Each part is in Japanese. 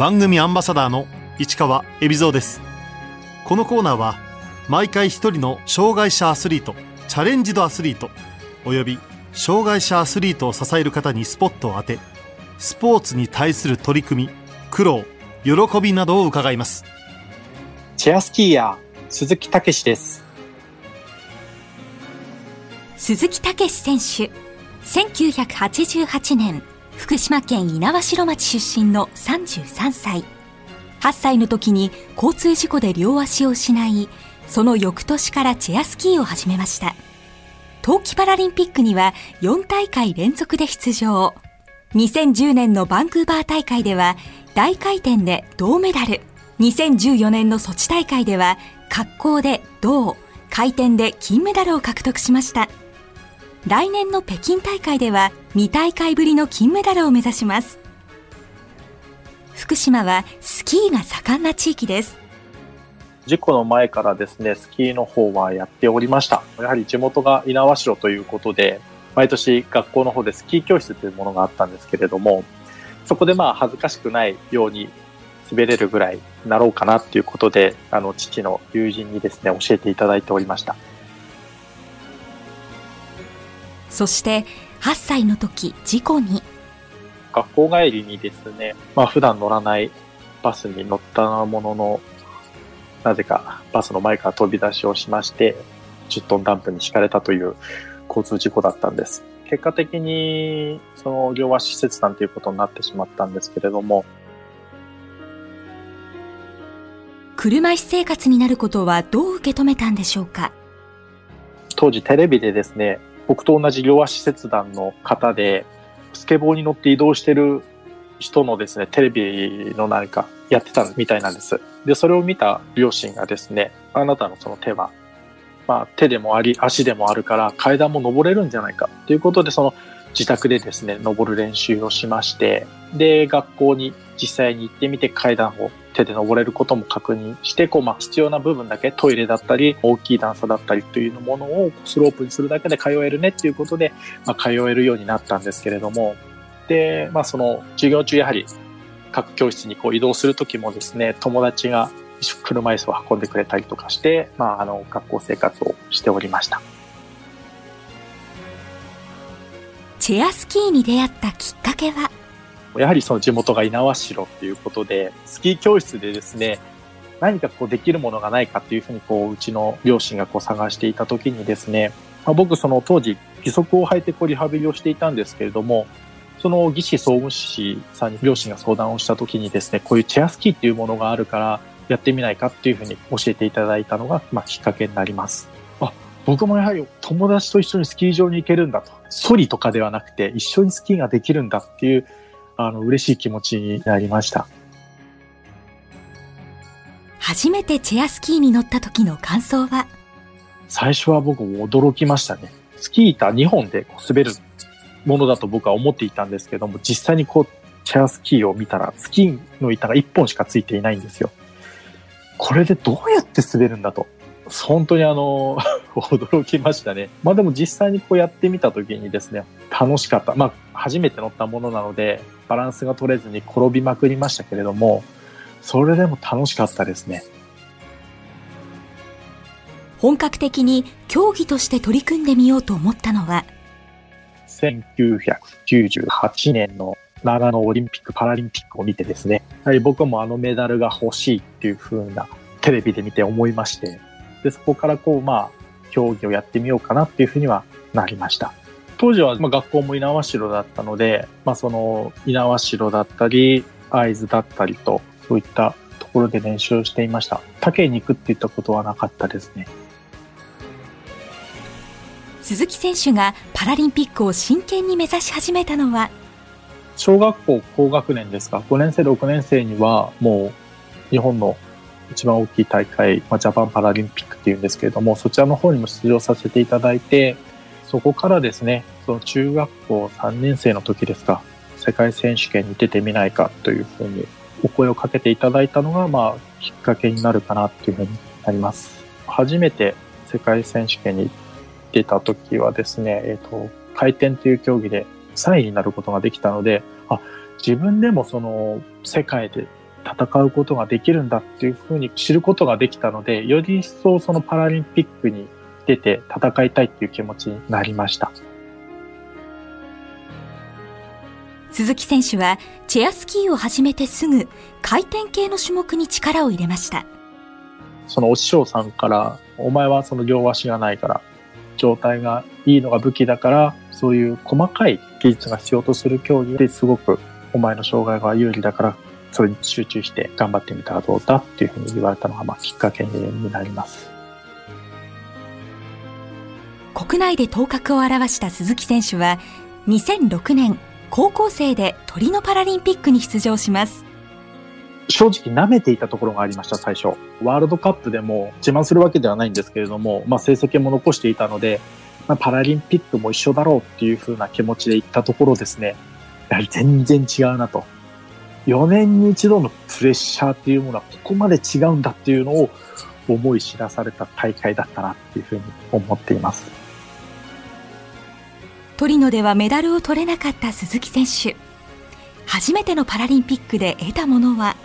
番組アンバサダーの市川恵比蔵です。このコーナーは毎回一人の障害者アスリートチャレンジドアスリートおよび障害者アスリートを支える方にスポットを当てスポーツに対する取り組み苦労喜びなどを伺います。チェアスキーヤー鈴木武史です。鈴木武史選手1988年福島県猪苗代町出身の33歳。8歳の時に交通事故で両足を失いその翌年からチェアスキーを始めました。冬季パラリンピックには4大会連続で出場。2010年のバンクーバー大会では大回転で銅メダル。2014年のソチ大会では滑降で銅。回転で金メダルを獲得しました。来年の北京大会では2大会ぶりの金メダルを目指します。福島はスキーが盛んな地域です。事故の前からですねスキーの方はやっておりました。やはり地元が猪苗代ということで毎年学校の方でスキー教室というものがあったんですけれどもそこでまあ恥ずかしくないように滑れるぐらいなろうかなっていうことであの父の友人にですね教えていただいておりました。そして8歳の時事故に学校帰りにですね、まあ普段乗らないバスに乗ったものの、なぜかバスの前から飛び出しをしまして、10トンダンプに敷かれたという交通事故だったんです。結果的に、その両足切断ということになってしまったんですけれども、車椅子生活になることはどう受け止めたんでしょうか？当時テレビでですね、僕と同じ両足切断の方で、スケボーに乗って移動してる人のですね、テレビの何かやってたみたいなんです。で、それを見た両親がですね、あなたのその手は、まあ手でもあり、足でもあるから階段も登れるんじゃないかということで、その自宅でですね、登る練習をしまして、で、学校に実際に行ってみて階段を手で登れることも確認して、こう、まあ、必要な部分だけトイレだったり、大きい段差だったりというものをスロープにするだけで通えるねっていうことで、まあ、通えるようになったんですけれども、で、まあ、その授業中やはり各教室にこう移動するときもですね、友達が車椅子を運んでくれたりとかして、まあ、あの、学校生活をしておりました。チェアスキーに出会ったきっかけは？やはりその地元が猪苗代っていうことで、スキー教室でですね、何かこうできるものがないかっていうふうにこう、うちの両親がこう探していた時にですね、まあ、僕その当時義足を履いてこうリハビリをしていたんですけれども、その技師総務士さんに両親が相談をした時にですね、こういうチェアスキーっていうものがあるからやってみないかっていうふうに教えていただいたのが、まあ、きっかけになります。あ、僕もやはり友達と一緒にスキー場に行けるんだと。ソリとかではなくて一緒にスキーができるんだっていう、あの、嬉しい気持ちになりました。初めてチェアスキーに乗った時の感想は？最初は僕も驚きましたね。スキー板2本で滑るものだと僕は思っていたんですけども、実際にこう、チェアスキーを見たら、スキーの板が1本しかついていないんですよ。これでどうやって滑るんだと。本当にあの、驚きましたね。まあでも実際にこうやってみた時にですね、楽しかった。まあ初めて乗ったものなので、バランスが取れずに転びまくりましたけれども、それでも楽しかったですね。本格的に競技として取り組んでみようと思ったのは、1998年の長野オリンピック・パラリンピックを見てですね、やはり僕もあのメダルが欲しいっていう風なテレビで見て思いまして、で、そこからこう、まあ、競技をやってみようかなっていうふうにはなりました。当時は、まあ、学校も猪苗代だったので、まあ、その、猪苗代だったり、会津だったりと、そういったところで練習をしていました。他県に行くっていったことはなかったですね。鈴木選手がパラリンピックを真剣に目指し始めたのは？小学校高学年ですか？5年生6年生にはもう日本の一番大きい大会、まあ、ジャパンパラリンピックっていうんですけれども、そちらの方にも出場させていただいて、そこからですね、その中学校3年生の時ですか、世界選手権に出てみないかというふうにお声をかけていただいたのが、まあ、きっかけになるかなっていうふうになります。初めて世界選手権に出た時はですね、えっ、ー、と、回転という競技で3位になることができたので、あ、自分でもその世界で戦うことができるんだっていうふうに知ることができたので、より一層そのパラリンピックに出て戦いたいっていう気持ちになりました。鈴木選手はチェアスキーを始めてすぐ回転系の種目に力を入れました。そのお師匠さんから、お前はその両足がないから、状態がいいのが武器だから、そういう細かい技術が必要とする競技ですごくお前の障害が有利だから、それに集中して頑張ってみたらどうだっていうふうに言われたのが、まあ、きっかけになります。国内で頭角を現した鈴木選手は、2006年、高校生でトリノパラリンピックに出場します。正直舐めていたところがありました、最初。ワールドカップでも自慢するわけではないんですけれども、まあ成績も残していたので、まあ、パラリンピックも一緒だろうっていう風な気持ちで行ったところですね、やはり全然違うなと。4年に一度のプレッシャーっていうものはここまで違うんだっていうのを思い知らされた大会だったなっていうふうに思っています。トリノではメダルを取れなかった鈴木選手。初めてのパラリンピックで得たものは？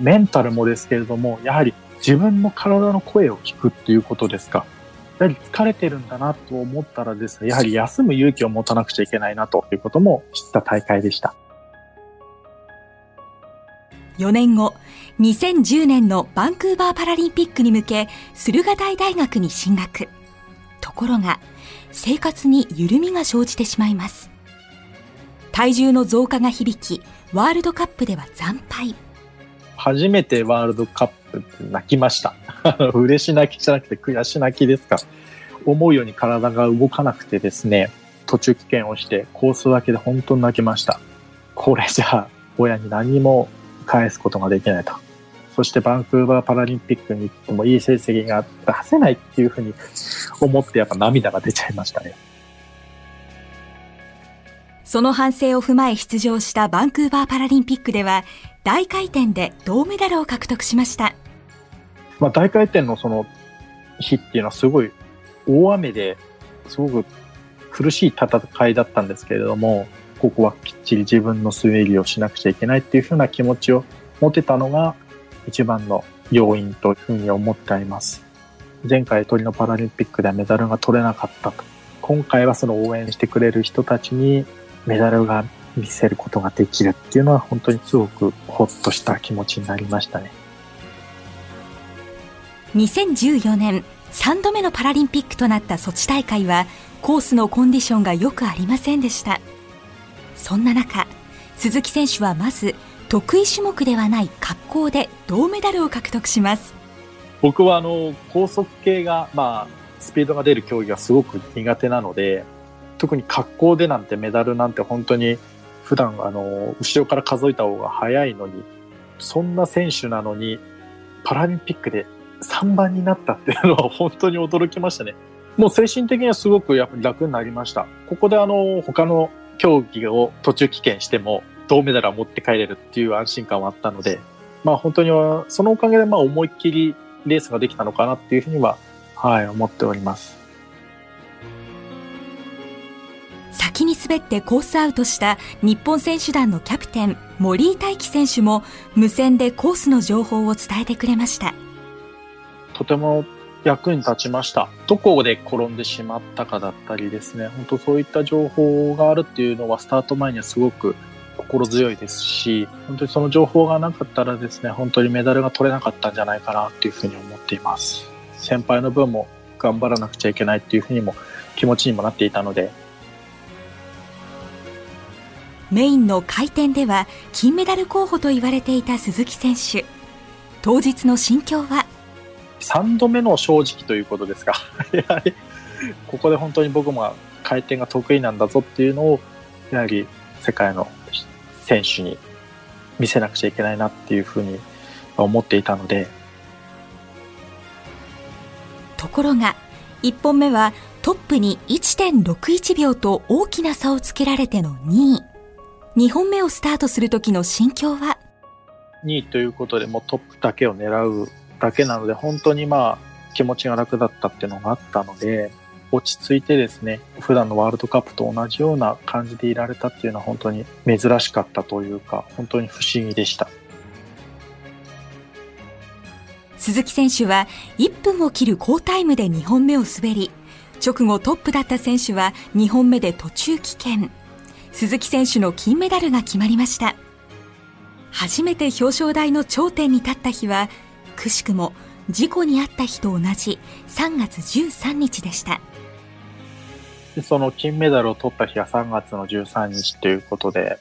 メンタルもですけれども、やはり自分の体の声を聞くっていうことですか。やはり疲れてるんだなと思ったらですね、やはり休む勇気を持たなくちゃいけないなということも知った大会でした。4年後、2010年のバンクーバーパラリンピックに向け、駿河台大学に進学。ところが、生活に緩みが生じてしまいます。体重の増加が響き、ワールドカップでは惨敗。初めてワールドカップ泣きました。嬉し泣きじゃなくて悔し泣きですか。思うように体が動かなくてですね、途中棄権をしてコース分けで本当に泣きました。これじゃあ親に何も返すことができないと。そしてバンクーバーパラリンピックに行ってもいい成績が出せないっていうふうに思ってやっぱ涙が出ちゃいましたね。その反省を踏まえ出場したバンクーバーパラリンピックでは大回転で銅メダルを獲得しました。まあ、大回転のその日っていうのはすごい大雨ですごく苦しい戦いだったんですけれども、ここはきっちり自分の滑りをしなくちゃいけないっていうふうな気持ちを持てたのが一番の要因というふうに思っています。前回トリノパラリンピックではメダルが取れなかったと。今回はその応援してくれる人たちにメダルが見せることができるっていうのは本当にすごくほっとした気持ちになりましたね。2014年3度目のパラリンピックとなったソチ大会はコースのコンディションが良くありませんでしたそんな中鈴木選手はまず得意種目ではない滑降で銅メダルを獲得します僕はあの高速系がまあスピードが出る競技がすごく苦手なので特に滑降でなんてメダルなんて本当に普段あの後ろから数えた方が早いのにそんな選手なのにパラリンピックで3番になったっていうのは本当に驚きましたね。もう精神的にはすごくやっぱり楽になりました。ここであの他の競技を途中棄権しても銅メダルは持って帰れるっていう安心感はあったので、まあ本当にはそのおかげでまあ思いっきりレースができたのかなっていうふうにははい思っております。先に滑ってコースアウトした日本選手団のキャプテン森井大輝選手も無線でコースの情報を伝えてくれました。とても役に立ちました。どこで転んでしまったかだったりですね。本当そういった情報があるっていうのはスタート前にはすごく心強いですし本当にその情報がなかったらですね本当にメダルが取れなかったんじゃないかなっていうふうに思っています。先輩の分も頑張らなくちゃいけないっていうふうにも気持ちにもなっていたので。メインの回転では金メダル候補と言われていた鈴木選手。当日の心境は？3度目の正直ということですか。やはりここで本当に僕も回転が得意なんだぞっていうのをやはり世界の選手に見せなくちゃいけないなっていうふうに思っていたので。ところが1本目はトップに1.61秒と大きな差をつけられての2位。2本目をスタートする時の心境は？2位ということでもうトップだけを狙うだけなので本当にまあ気持ちが楽だったっていうのがあったので落ち着いてですね普段のワールドカップと同じような感じでいられたっていうのは本当に珍しかったというか本当に不思議でした鈴木選手は1分を切る好タイムで2本目を滑り、直後トップだった選手は2本目で途中棄権。鈴木選手の金メダルが決まりました。初めて表彰台の頂点に立った日は、くしくも事故に遭った日と同じ3月13日でした。その金メダルを取った日が3月の13日ということで、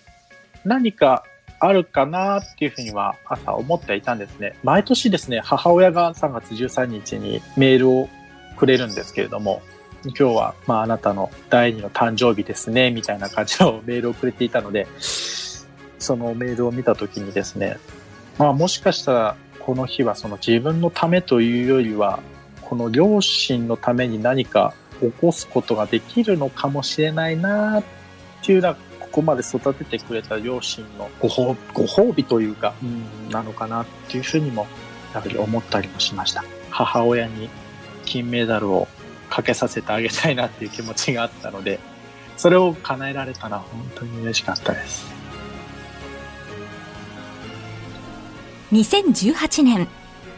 何かあるかなっていうふうには朝思っていたんですね。毎年ですね、母親が3月13日にメールをくれるんですけれども、今日は、まあ、あなたの第二の誕生日ですね、みたいな感じのメールをくれていたので、そのメールを見たときにですね、まあ、もしかしたらこの日はその自分のためというよりは、この両親のために何か起こすことができるのかもしれないなっていうな、ここまで育ててくれた両親のご褒ご褒美というか、うん、なのかなっていうふうにも、やはり思ったりもしました。母親に金メダルをかけさせてあげたいなっていう気持ちがあったので、それを叶えられたのは本当に嬉しかったです。2018年、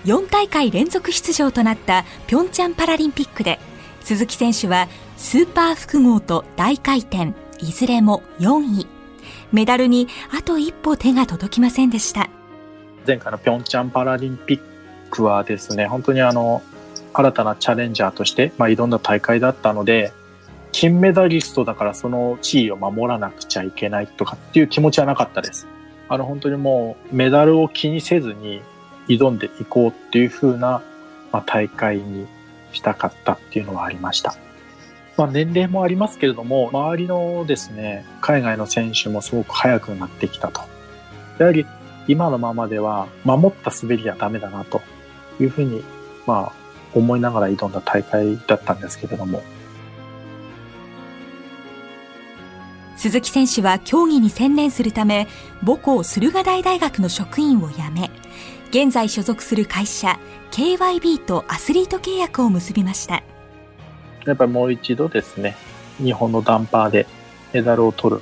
4大会連続出場となったピョンチャンパラリンピックで鈴木選手はスーパー複合と大回転、いずれも4位。メダルにあと一歩手が届きませんでした。前回のピョンチャンパラリンピックはですね、本当にあの、新たなチャレンジャーとして、まあ、挑んだ大会だったので、金メダリストだからその地位を守らなくちゃいけないとかっていう気持ちはなかったです。あの本当にもうメダルを気にせずに挑んでいこうっていう風な、まあ、大会にしたかったっていうのはありました。まあ、年齢もありますけれども、周りのですね、海外の選手もすごく速くなってきたと。やはり今のままでは守った滑りはダメだなというふうに、まあ、思いながら挑んだ大会だったんですけれども。鈴木選手は競技に専念するため、母校駿河台大学の職員を辞め、現在所属する会社 KYB とアスリート契約を結びました。やっぱりもう一度ですね、日本のダンパーでメダルを取る。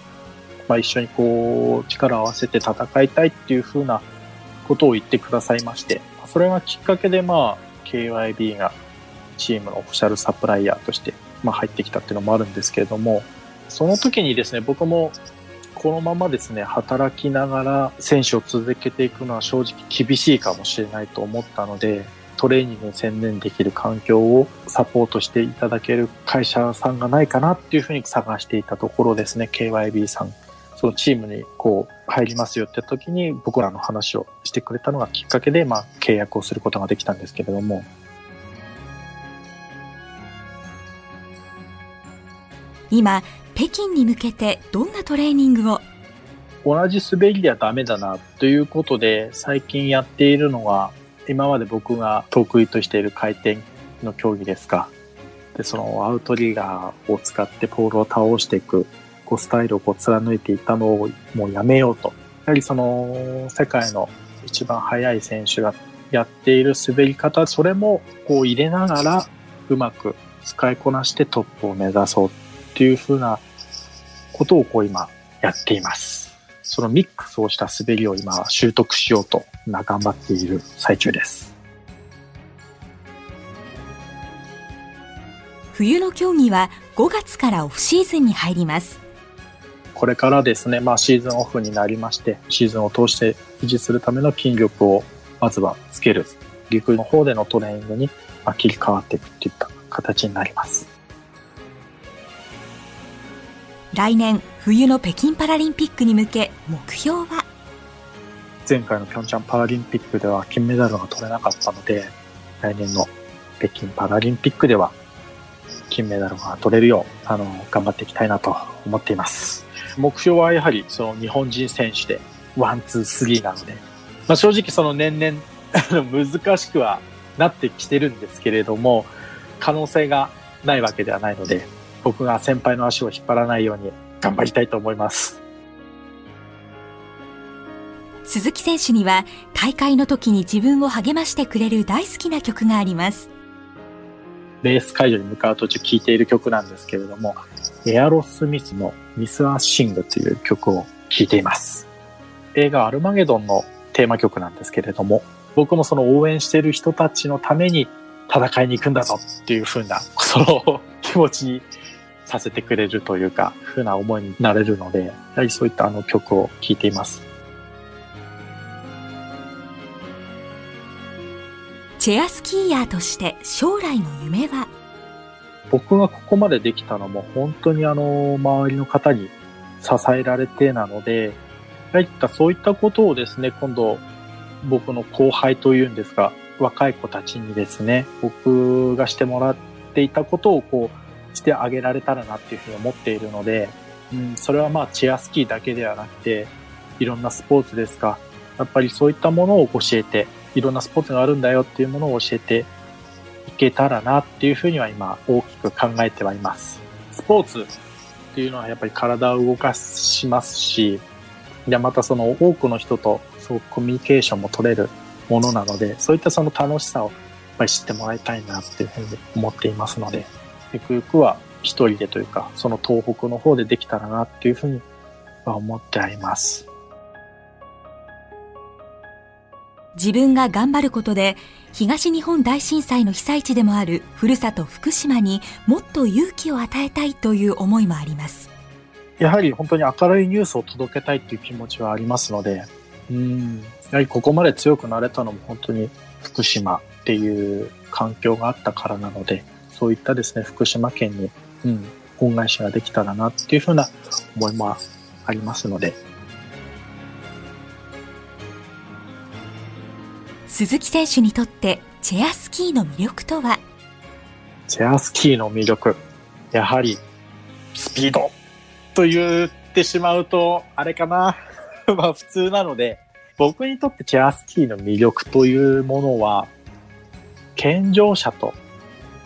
まあ、一緒にこう力を合わせて戦いたいっていうふうなことを言ってくださいまして、それがきっかけでまあ KYB がチームのオフィシャルサプライヤーとしてま入ってきたっていうのもあるんですけれども、その時にですね、僕もこのままですね、働きながら選手を続けていくのは正直厳しいかもしれないと思ったので、トレーニングに専念できる環境をサポートしていただける会社さんがないかなっていうふうに探していたところですね、KYB さん。そのチームにこう入りますよって時に僕らの話をしてくれたのがきっかけで、まあ、契約をすることができたんですけれども。今、北京に向けてどんなトレーニングを？同じ滑りではダメだなということで最近やっているのが今まで僕が得意としている回転の競技ですか。で、そのアウトリガーを使ってポールを倒していく、こうスタイルをこう貫いていたのをもうやめようと。やはりその世界の一番速い選手がやっている滑り方、それもこう入れながらうまく使いこなしてトップを目指そうっていうふうなことをこう今やっています。そのミックスをした滑りを今習得しようと頑張っている最中です。冬の競技は5月からオフシーズンに入ります。これからですね、まあシーズンオフになりまして、シーズンを通して維持するための筋力をまずはつける。陸の方でのトレーニングに切り替わっていくといった形になります。来年冬の北京パラリンピックに向け目標は？前回のピョンチャンパラリンピックでは金メダルが取れなかったので来年の北京パラリンピックでは金メダルが取れるようあの頑張っていきたいなと思っています。目標はやはりその日本人選手でワンツースリーなので、まあ、正直その年々 難しくはなってきてるんですけれども可能性がないわけではないので僕が先輩の足を引っ張らないように頑張りたいと思います。鈴木選手には大会の時に自分を励ましてくれる大好きな曲があります。レース会場に向かう途中聴いている曲なんですけれども、エアロスミスのミス・アッシングという曲を聴いています。映画アルマゲドンのテーマ曲なんですけれども、僕もその応援してる人たちのために戦いに行くんだぞっていう風な、その気持ちにさせてくれるというか、風な思いになれるので、やはりそういったあの曲を聴いています。チェアスキーヤーとして将来の夢は？僕がここまでできたのも本当にあの周りの方に支えられてなので、いったそういったことをですね、今度僕の後輩というんですが、若い子たちにですね、僕がしてもらっていたことをこうしてあげられたらなっていうふうに思っているので、うん、それはまあチェアスキーだけではなくて、いろんなスポーツですか、やっぱりそういったものを教えて、いろんなスポーツがあるんだよっていうものを教えていけたらなっていうふうには今大きく考えてはいます。スポーツっていうのはやっぱり体を動かしますし、でまたその多くの人とそうコミュニケーションも取れるものなので、そういったその楽しさをやっぱり知ってもらいたいなっていうふうに思っていますので、ゆくゆくは一人でというか、その東北の方でできたらなっていうふうには思ってあります。自分が頑張ることで東日本大震災の被災地でもあるふるさと福島にもっと勇気を与えたいという思いもありますやはり本当に明るいニュースを届けたいという気持ちはありますのでうんやはりここまで強くなれたのも本当に福島っていう環境があったからなのでそういったですね福島県に、うん、恩返しができたらなっていうふうな思いもありますので。鈴木選手にとってチェアスキーの魅力とは？チェアスキーの魅力、やはりスピードと言ってしまうと、あれかな。まあ普通なので、僕にとってチェアスキーの魅力というものは、健常者と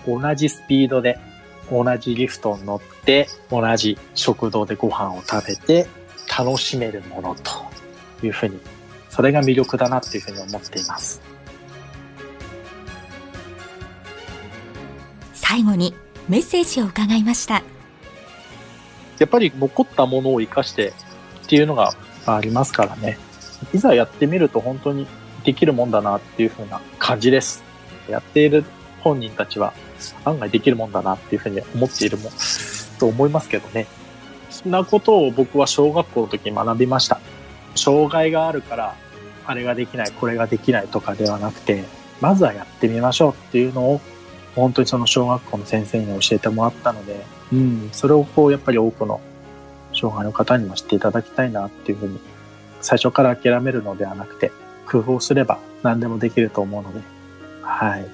同じスピードで同じリフトに乗って同じ食堂でご飯を食べて楽しめるものというふうにそれが魅力だなっていうふうに思っています。最後にメッセージを伺いました。やっぱり残ったものを生かしてっていうのがありますからね。いざやってみると本当にできるもんだなっていうふうな感じです。やっている本人たちは案外できるもんだなっていうふうに思っているもと思いますけどねそんなことを僕は小学校の時に学びました障害があるからあれができない、これができないとかではなくて、まずはやってみましょうっていうのを、本当にその小学校の先生に教えてもらったので、うん、それをこう、やっぱり多くの障害の方にも知っていただきたいなっていうふうに、最初から諦めるのではなくて、工夫をすれば何でもできると思うので、はい。